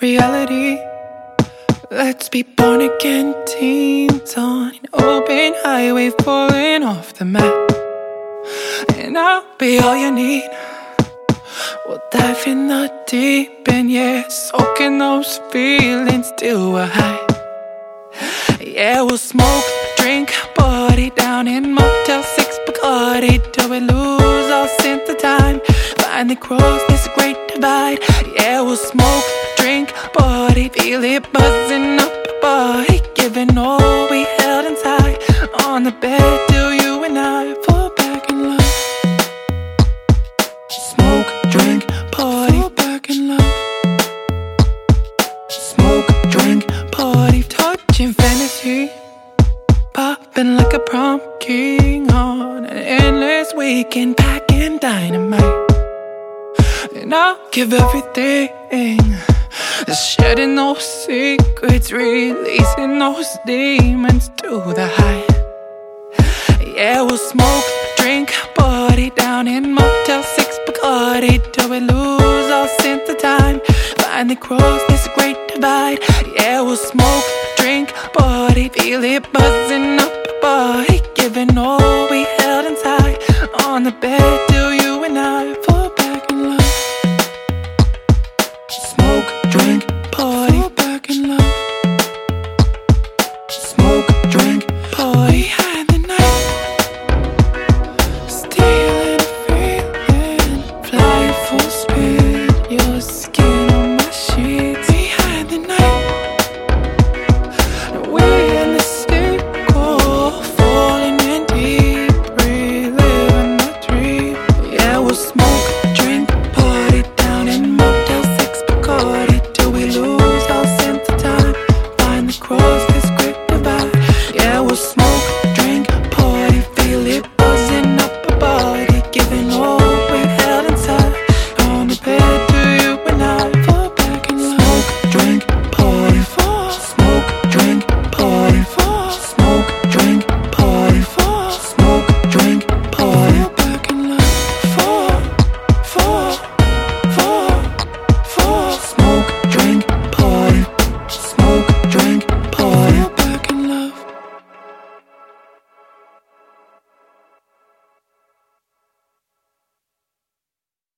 reality. Let's be born again teens on an open highway falling off the map. And I'll be all you need. We'll dive in the deep end, yeah, soaking those feelings till we're high. Yeah, we'll smoke, drink, party down in Motel 6 Bacardi till we lose all sense of time. Finally cross this great divide. Yeah, we'll smoke, party, feel it buzzing up our body, giving all we held inside on the bed till you and I fall back in love. Smoke, drink, party, fall back in love. Smoke, drink, party, touching fantasy. Popping like a prom king on an endless weekend, packing dynamite. And I'll give everything. Shedding those secrets, releasing those demons to the high. Yeah, we'll smoke, drink, party down in Motel 6 Bacardi till we lose all sense of time. Finally cross this great divide. Yeah, we'll smoke, drink, party, feel it buzzing up body,